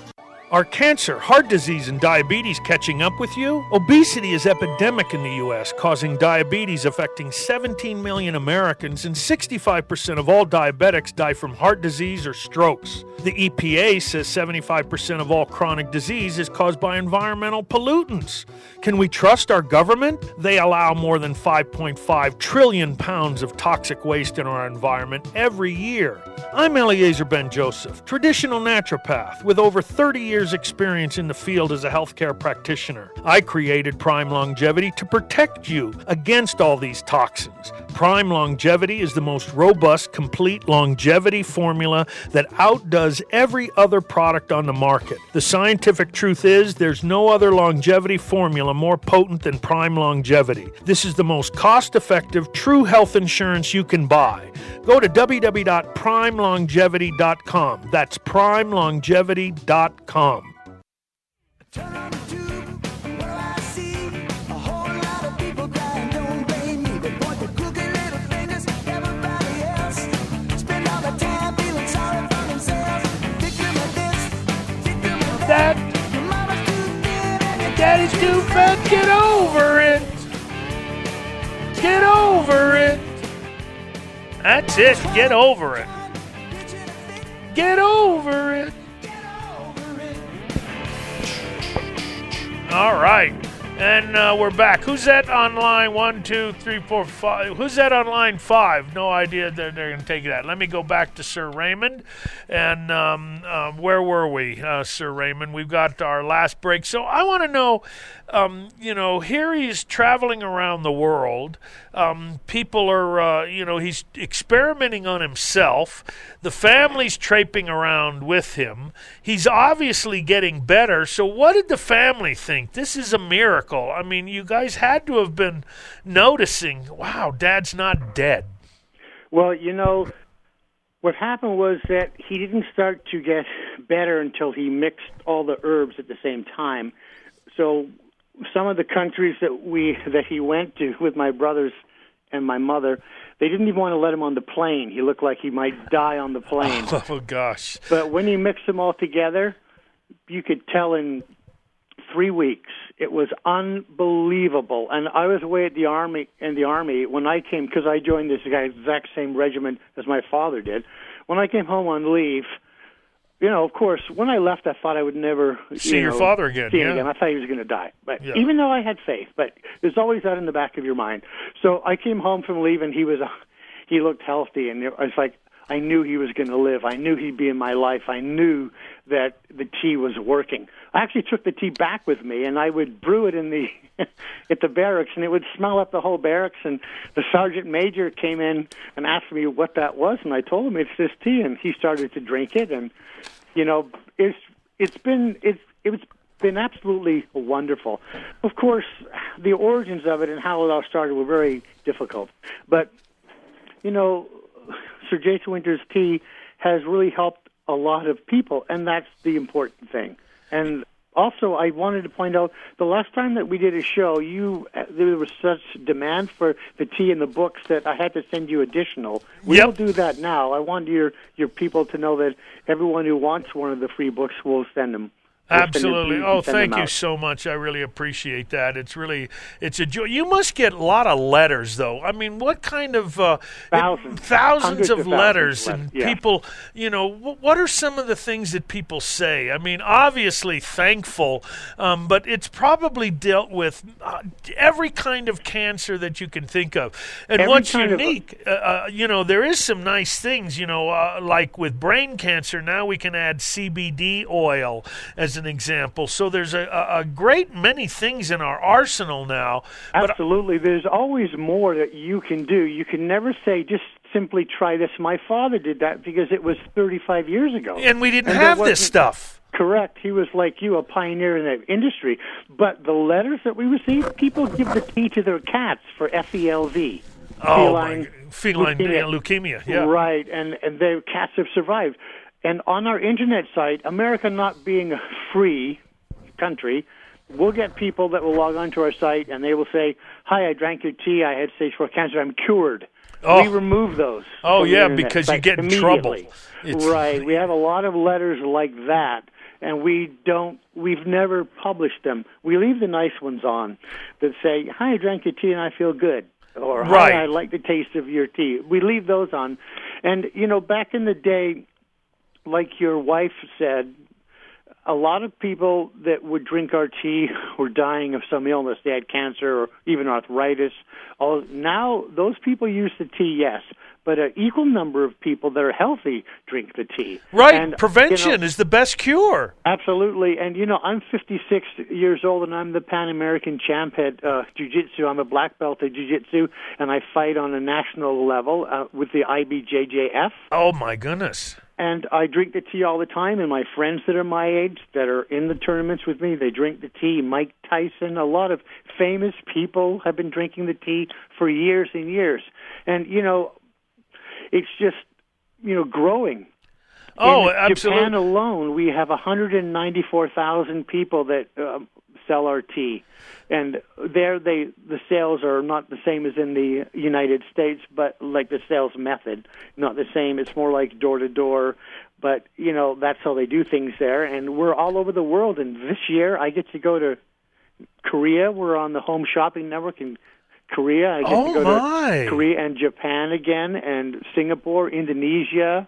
Are cancer, heart disease, and diabetes catching up with you? Obesity is epidemic in the U.S., causing diabetes affecting 17 million Americans, and 65% of all diabetics die from heart disease or strokes. The EPA says 75% of all chronic disease is caused by environmental pollutants. Can we trust our government? They allow more than 5.5 trillion pounds of toxic waste in our environment every year. I'm Eliezer Ben Joseph, traditional naturopath with over 30 years' experience in the field as a healthcare practitioner. I created Prime Longevity to protect you against all these toxins. Prime Longevity is the most robust, complete longevity formula that outdoes every other product on the market. The scientific truth is there's no other longevity formula more potent than Prime Longevity. This is the most cost effective, true health insurance you can buy. Go to www.primelongevity.com. That's primelongevity.com. That Daddy's too fat. Get over it. Get over it. That's it. Get over it. Get over it. All right. And uh, we're back. Who's that on line one, two, three, four, five? Who's that on line five? No idea that they're going to take that. Let me go back to Sir Raymond. And um, uh, where were we, uh, Sir Raymond? We've got our last break. So I want to know, um, you know, here he's traveling around the world. Um, people are, uh, you know, he's experimenting on himself. The family's traipsing around with him. He's obviously getting better. So, what did the family think? This is a miracle. I mean, you guys had to have been noticing, wow, dad's not dead. Well, you know, what happened was that he didn't start to get better until he mixed all the herbs at the same time. So some of the countries that we that he went to with my brothers and my mother. They didn't even want to let him on the plane. He looked like he might die on the plane. *laughs* Oh gosh. But when you mix them all together, you could tell in three weeks it was unbelievable. And I was away at the army in the army when I came because I joined this guy exact same regiment as my father did. When I came home on leave, you know, of course, when I left, I thought I would never See you your know, father again, See him yeah. again. I thought he was going to die, but Yeah. even though I had faith, but there's always that in the back of your mind. So I came home from leaving. he was, uh, he looked healthy, and it was like I knew he was going to live. I knew he'd be in my life. I knew that the tea was working. I actually took the tea back with me, and I would brew it in the *laughs* at the barracks, and it would smell up the whole barracks. And the sergeant major came in and asked me what that was, and I told him it's this tea, and he started to drink it, and you know, it's it's been it's it's been absolutely wonderful. Of course, the origins of it and how it all started were very difficult, but you know, Sir Jason Winter's tea has really helped a lot of people, and that's the important thing. And also, I wanted to point out the last time that we did a show, you uh, there was such demand for the tea and the books that I had to send you additional. We'll do that now. I want your your people to know that everyone who wants one of the free books will send them. We'll send them to Absolutely. Oh, thank you so much. I really appreciate that. It's really it's a joy. You must get a lot of letters, though. I mean, what kind of uh, Thousands. thousands of of letters and letters, yeah. people. You know, wh- what are some of the things that people say? I mean, obviously thankful, um, but it's probably dealt with uh, every kind of cancer that you can think of. And Every what's of- unique, uh, uh, you know, there is some nice things. You know, uh, like with brain cancer, now we can add CBD oil as an example. So there's a, a, great many things in our arsenal now. Absolutely. There's always more that you can do. You can never say just simply try this. My father did that because it was 35 years ago. and we didn't there have this stuff. Correct. He was like you, a pioneer in the industry. But the letters that we received, people give the tea to their cats for FELV. Oh, my, feline leukemia. leukemia. Yeah. Right, and and their cats have survived. And on our internet site, America not being a free country, we'll get people that will log onto our site and they will say, "Hi, I drank your tea. I had stage four cancer. I'm cured." Oh. We remove those. Oh, yeah, because you get in trouble. It's- Right. We have a lot of letters like that, and we don't. We've never published them. We leave the nice ones on that say, "Hi, I drank your tea and I feel good," or Right. "Hi, I like the taste of your tea." We leave those on, and you know, back in the day, like your wife said, a lot of people that would drink our tea *laughs* were dying of some illness. They had cancer or even arthritis. All, now, those people use the tea, yes, but an equal number of people that are healthy drink the tea. Right. And, you Prevention know, is the best cure. Absolutely, and you know I'm 56 years old, and I'm the Pan American champ at uh, Jiu-Jitsu. I'm a black belt at Jiu-Jitsu, and I fight on a national level uh, with the IBJJF. Oh my goodness. And I drink the tea all the time, and my friends that are my age that are in the tournaments with me, they drink the tea. Mike Tyson, a lot of famous people have been drinking the tea for years and years. And, you know, it's just, you know, growing. Oh, in absolutely. Japan alone, we have 194,000 people that um, sell our tea, and there they the sales are not the same as in the United States, but like the sales method, not the same. It's more like door to door, but you know that's how they do things there, and we're all over the world. And this year, I get to go to Korea. We're on the Home Shopping Network in Korea. I get Oh, to go my. to Korea and Japan again, and Singapore, Indonesia.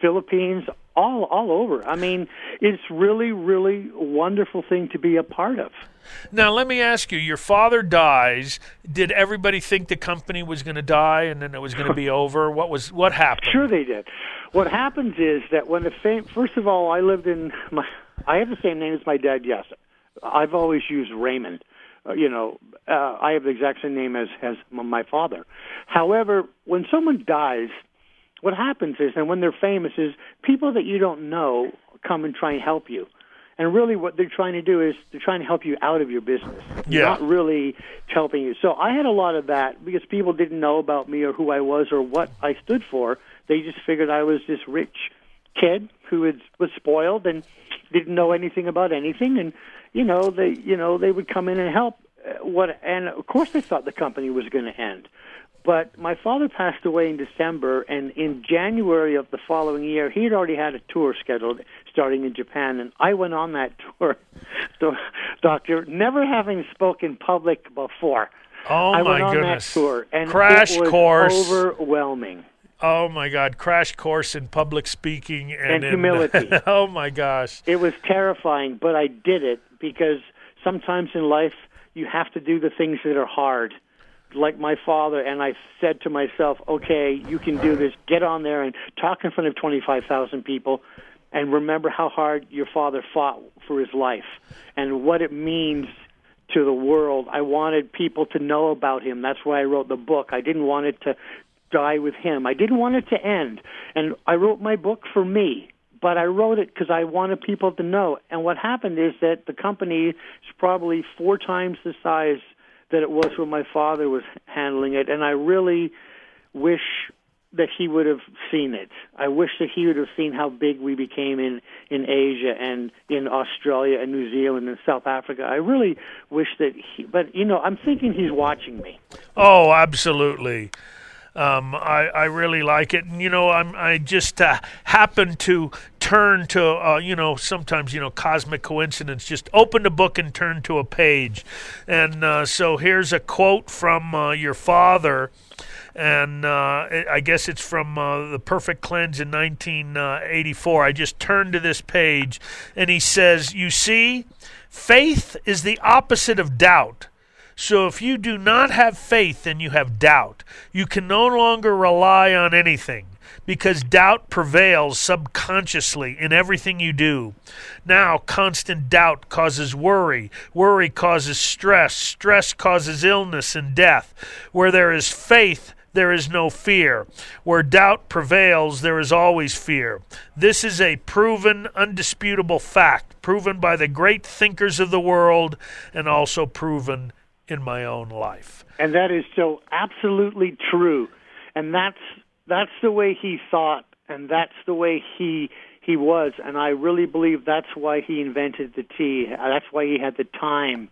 Philippines, all all over. I mean, it's really, really wonderful thing to be a part of. Now, let me ask you: Your father dies. Did everybody think the company was going to die and then it was going to be *laughs* over? What was what happened? Sure, they did. What happens is that when the fame, first of all, I lived in my, I have the same name as my dad. Yes, I've always used Raymond. Uh, you know, uh, I have the exact same name as as my father. However, when someone dies, what happens is, and when they're famous, is people that you don't know come and try and help you. And really, what they're trying to do is they're trying to help you out of your business, Yeah. not really helping you. So I had a lot of that because people didn't know about me or who I was or what I stood for. They just figured I was this rich kid who was, was spoiled and didn't know anything about anything. And you know, they you know they would come in and help. uh, What and of course they thought the company was going to end. But my father passed away in December, and in January of the following year, he had already had a tour scheduled starting in Japan, and I went on that *laughs* tour. So, Doctor, never having spoken public before, Oh I my went on goodness! that tour, and Crash it was course. overwhelming. Oh my God! Crash course in public speaking and, And in- *laughs* humility. oh my gosh! It was terrifying, but I did it because sometimes in life you have to do the things that are hard. Like my father, and I said to myself, okay, you can do this. Get on there and talk in front of 25,000 people and remember how hard your father fought for his life and what it means to the world. I wanted people to know about him. That's why I wrote the book. I didn't want it to die with him. I didn't want it to end. And I wrote my book for me, but I wrote it because I wanted people to know. And what happened is that the company is probably four times the size that it was when my father was handling it. And I really wish that he would have seen it. I wish that he would have seen how big we became in in Asia and in Australia and New Zealand and South Africa. I really wish that he but you know, I'm thinking he's watching me. Oh, absolutely. Um, I, I really like it, and you know, I'm I just uh, happen to turn to uh, you know sometimes you know cosmic coincidence. Just open the book and turn to a page, and uh, so here's a quote from uh, your father, and uh, I guess it's from uh, the Perfect Cleanse in 1984. I just turned to this page, and he says, "You see, faith is the opposite of doubt." So if you do not have faith, then you have doubt. You can no longer rely on anything because doubt prevails subconsciously in everything you do. Now, constant doubt causes worry. Worry causes stress. Stress causes illness and death. Where there is faith, there is no fear. Where doubt prevails, there is always fear. This is a proven, undisputable fact, proven by the great thinkers of the world and also proven in my own life. And that is so absolutely true. And that's that's the way he thought and that's the way he he was and I really believe that's why he invented the tea. That's why he had the time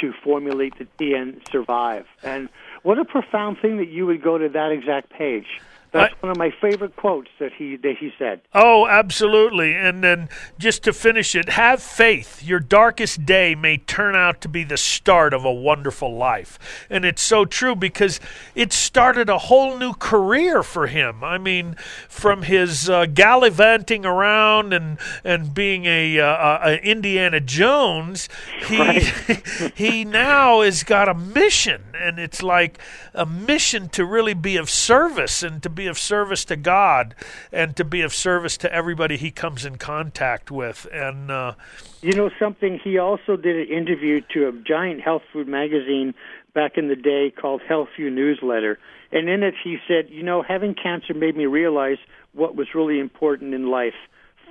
to formulate the tea and survive. And what a profound thing that you would go to that exact page. That's one of my favorite quotes that he that he said. Oh, absolutely. And then just to finish it, have faith. Your darkest day may turn out to be the start of a wonderful life. And it's so true because it started a whole new career for him. I mean, from his uh, gallivanting around and and being a, uh, a Indiana Jones, he *laughs* he now has got a mission and it's like a mission to really be of service and to be of service to God and to be of service to everybody he comes in contact with. And uh, You know something? He also did an interview to a giant health food magazine back in the day called Health View Newsletter. And in it, he said, You know, having cancer made me realize what was really important in life.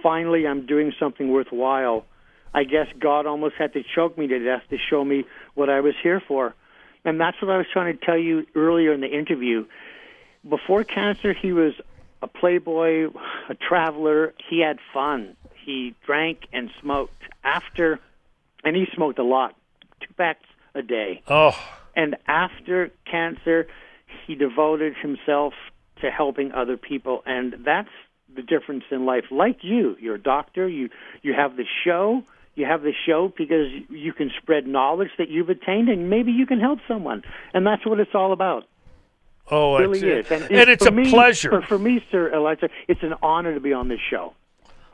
Finally, I'm doing something worthwhile. I guess God almost had to choke me to death to show me what I was here for. And that's what I was trying to tell you earlier in the interview. Before cancer, he was a playboy, a traveler. He had fun. He drank and smoked. After, and he smoked a lot, two packs a day. Oh. And after cancer, he devoted himself to helping other people, and that's the difference in life. Like you, you're a doctor. You you have the show. You have the show because you can spread knowledge that you've attained, and maybe you can help someone. And that's what it's all about. oh, It really it's, is, and, it's for a me- pleasure. For, for me, Sir Elijah, it's an honor to be on this show.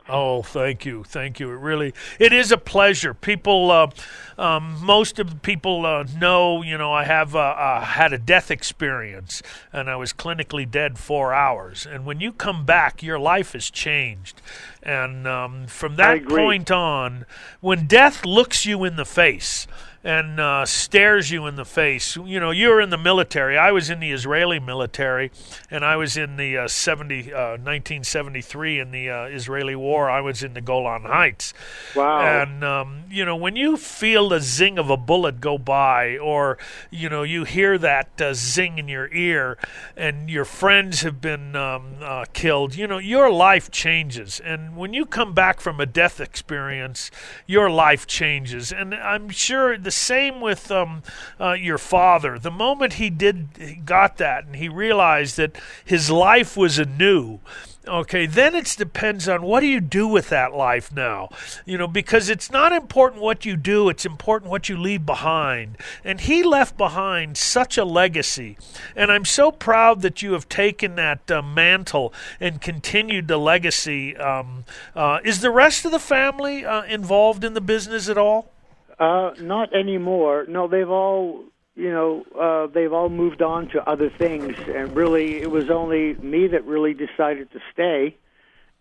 Oh, thank you, thank you. It really, it is a pleasure. People, uh, um, most of the people uh, know, you know, I have uh, uh, had a death experience, and I was clinically dead four hours. And when you come back, your life has changed. And um, from that point on, when death looks you in the face. And uh, stares you in the face. You know, you're in the military. I was in the Israeli military, and I was in the uh, 70, uh, 1973 in the uh, Israeli war. I was in the Golan Heights. Wow. And um, you know, when you feel the zing of a bullet go by, or you know, you hear that uh, zing in your ear, and your friends have been um, uh, killed, you know, your life changes. And when you come back from a death experience, your life changes. And I'm sure the same with um, uh, your father. The moment he did he got that and he realized that his life was anew. Okay, then it depends on what do you do with that life now. You know, because it's not important what you do, it's important what you leave behind. And he left behind such a legacy. And I'm so proud that you have taken that uh, mantle and continued the legacy. Um, uh, is the rest of the family uh, involved in the business at all? Uh, not anymore. No, they've all, you know, uh, they've all moved on to other things, and really, it was only me that really decided to stay.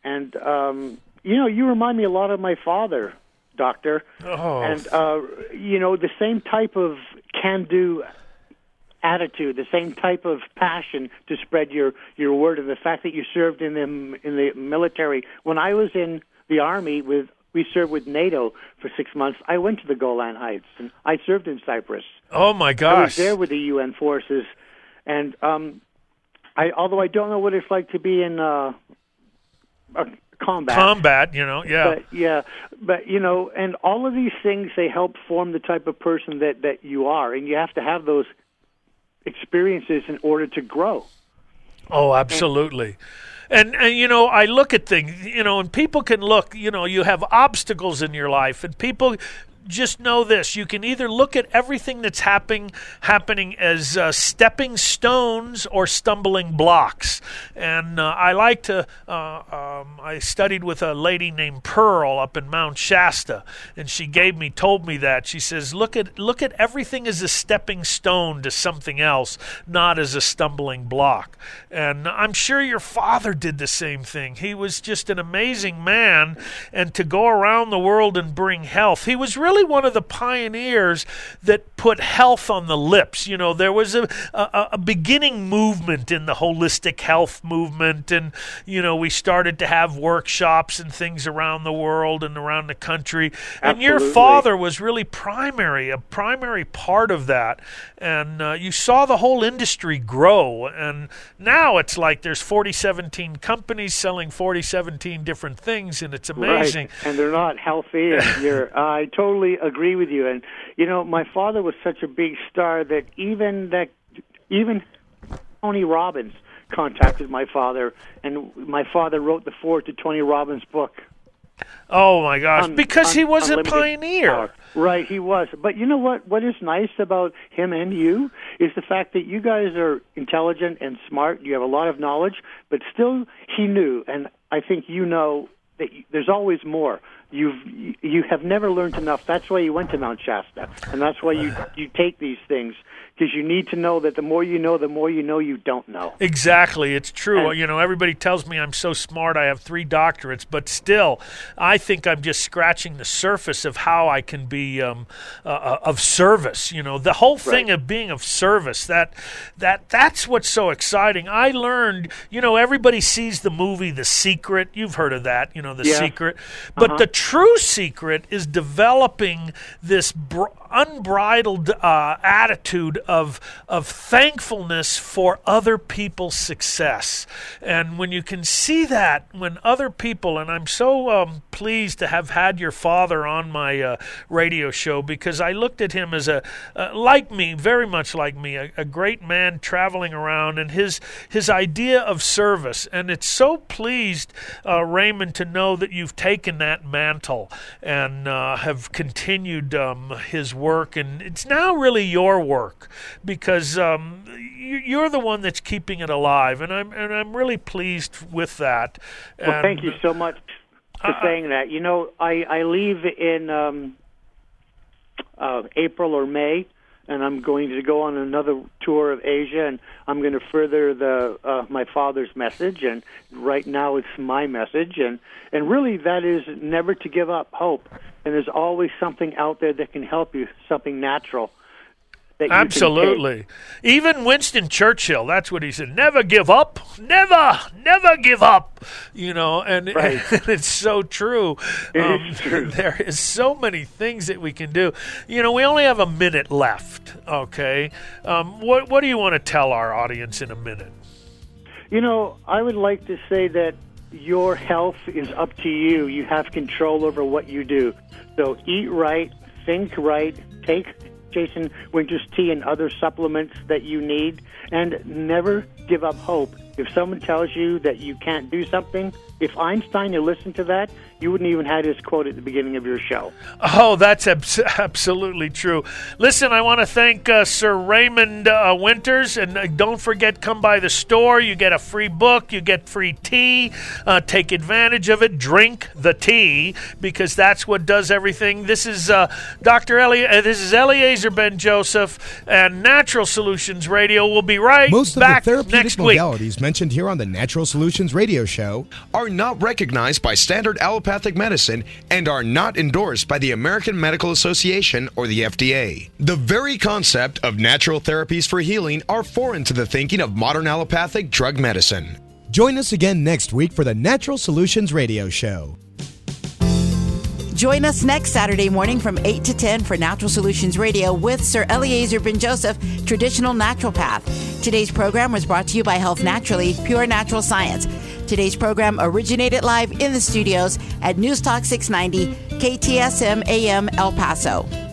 And um, you know, you remind me a lot of my father, Doctor. Oh. And uh, you know, the same type of can-do attitude, the same type of passion to spread your your word, and the fact that you served in the in the military. When I was in the army with we served with NATO for six months. I went to the Golan Heights and I served in Cyprus. Oh my gosh! I was there with the UN forces, and um, I although I don't know what it's like to be in uh, a combat. Combat, you know, yeah. But yeah, but you know, and all of these things they help form the type of person that that you are, and you have to have those experiences in order to grow. Oh, absolutely. And, and and you know, I look at things, you know, and people can look, you know, you have obstacles in your life, and people just know this you can either look at everything that's happening happening as uh, stepping stones or stumbling blocks. And uh, i like to uh, um, i studied with a lady named pearl up in mount shasta and she gave me told me that. She says look at look at everything as a stepping stone to something else not as a stumbling block. And i'm sure your father did the same thing. He was just an amazing man and to go around the world and bring health he was really one of the pioneers that put health on the lips. You know, there was a, a, a beginning movement in the holistic health movement, and, you know, we started to have workshops and things around the world and around the country. And your father was really primary, a primary part of that. And uh, you saw the whole industry grow. And now it's like there's 4017 companies selling 4017 different things, and it's amazing. Right. And they're not healthy. And *laughs* you're, I totally agree with you. And you know, my father was such a big star that even that, even Tony Robbins contacted my father, and my father wrote the foreword to Tony Robbins' book. Oh my gosh! Un- because he was a pioneer. Power. Right, he was. But you know what? What is nice about him and you is the fact that you guys are intelligent and smart. You have a lot of knowledge, but still, he knew, and I think you know that you, there's always more. You've you have never learned enough. That's why you went to Mount Shasta, and that's why you you take these things because you need to know that the more you know, the more you know you don't know. Exactly, it's true. And- you know, everybody tells me I'm so smart. I have three doctorates, but still, I think I'm just scratching the surface of how I can be um, uh, uh, of service. You know, the whole thing Right. of being of service. That that that's what's so exciting. I learned. You know, everybody sees the movie The Secret. You've heard of that. You know, The Yeah. Secret. But Uh-huh. the true secret is developing this br- unbridled uh, attitude of of thankfulness for other people's success. And when you can see that, when other people, and I'm so um, pleased to have had your father on my uh, radio show because I looked at him as a uh, like me, very much like me, a, a great man traveling around, and his his idea of service. And it's so pleased, uh, Raymond, to know that you've taken that mantle and uh, have continued um, his work, and it's now really your work because um, you, you're the one that's keeping it alive, and I'm and I'm really pleased with that. Well, thank you so much for Uh, saying that. You know, I I leave in um, uh, April or May, and I'm going to go on another tour of Asia, and I'm going to further the uh, my father's message. And right now, it's my message, and and really, that is never to give up hope. And there's always something out there that can help you, something natural. That you can take. Absolutely. Even Winston Churchill, that's what he said. Never give up. Never, never give up. You know, and, *laughs* Right. and it's so true. It Um, is true. *laughs* There is so many things that we can do. You know, we only have a minute left. Okay. Um, what What do you want to tell our audience in a minute? You know, I would like to say that your health is up to you. You have control over what you do. So eat right, think right, take Jason Winter's tea and other supplements that you need, and never give up hope. If someone tells you that you can't do something, if Einstein had listened to that, you wouldn't even had his quote at the beginning of your show. Oh, that's abs- *laughs* absolutely true. Listen, I want to thank uh, Sir Raymond uh, Winters, and uh, don't forget, come by the store. You get a free book, you get free tea. Uh, take advantage of it. Drink the tea because that's what does everything. This is uh, Dr. Eli- uh, This is Eliezer Ben Joseph, and Natural Solutions Radio We'll be right Most of back the therapeutic next week. Mentioned here on the Natural Solutions Radio Show are not recognized by standard allopathic medicine and are not endorsed by the American Medical Association or the FDA. The very concept of natural therapies for healing are foreign to the thinking of modern allopathic drug medicine. Join us again next week for the Natural Solutions Radio Show. Join us next Saturday morning from 8 to 10 for Natural Solutions Radio with Sir Eliezer Ben Joseph, Traditional Naturopath. Today's program was brought to you by Health Naturally, Pure Natural Science. Today's program originated live in the studios at News Talk 690, KTSM AM El Paso.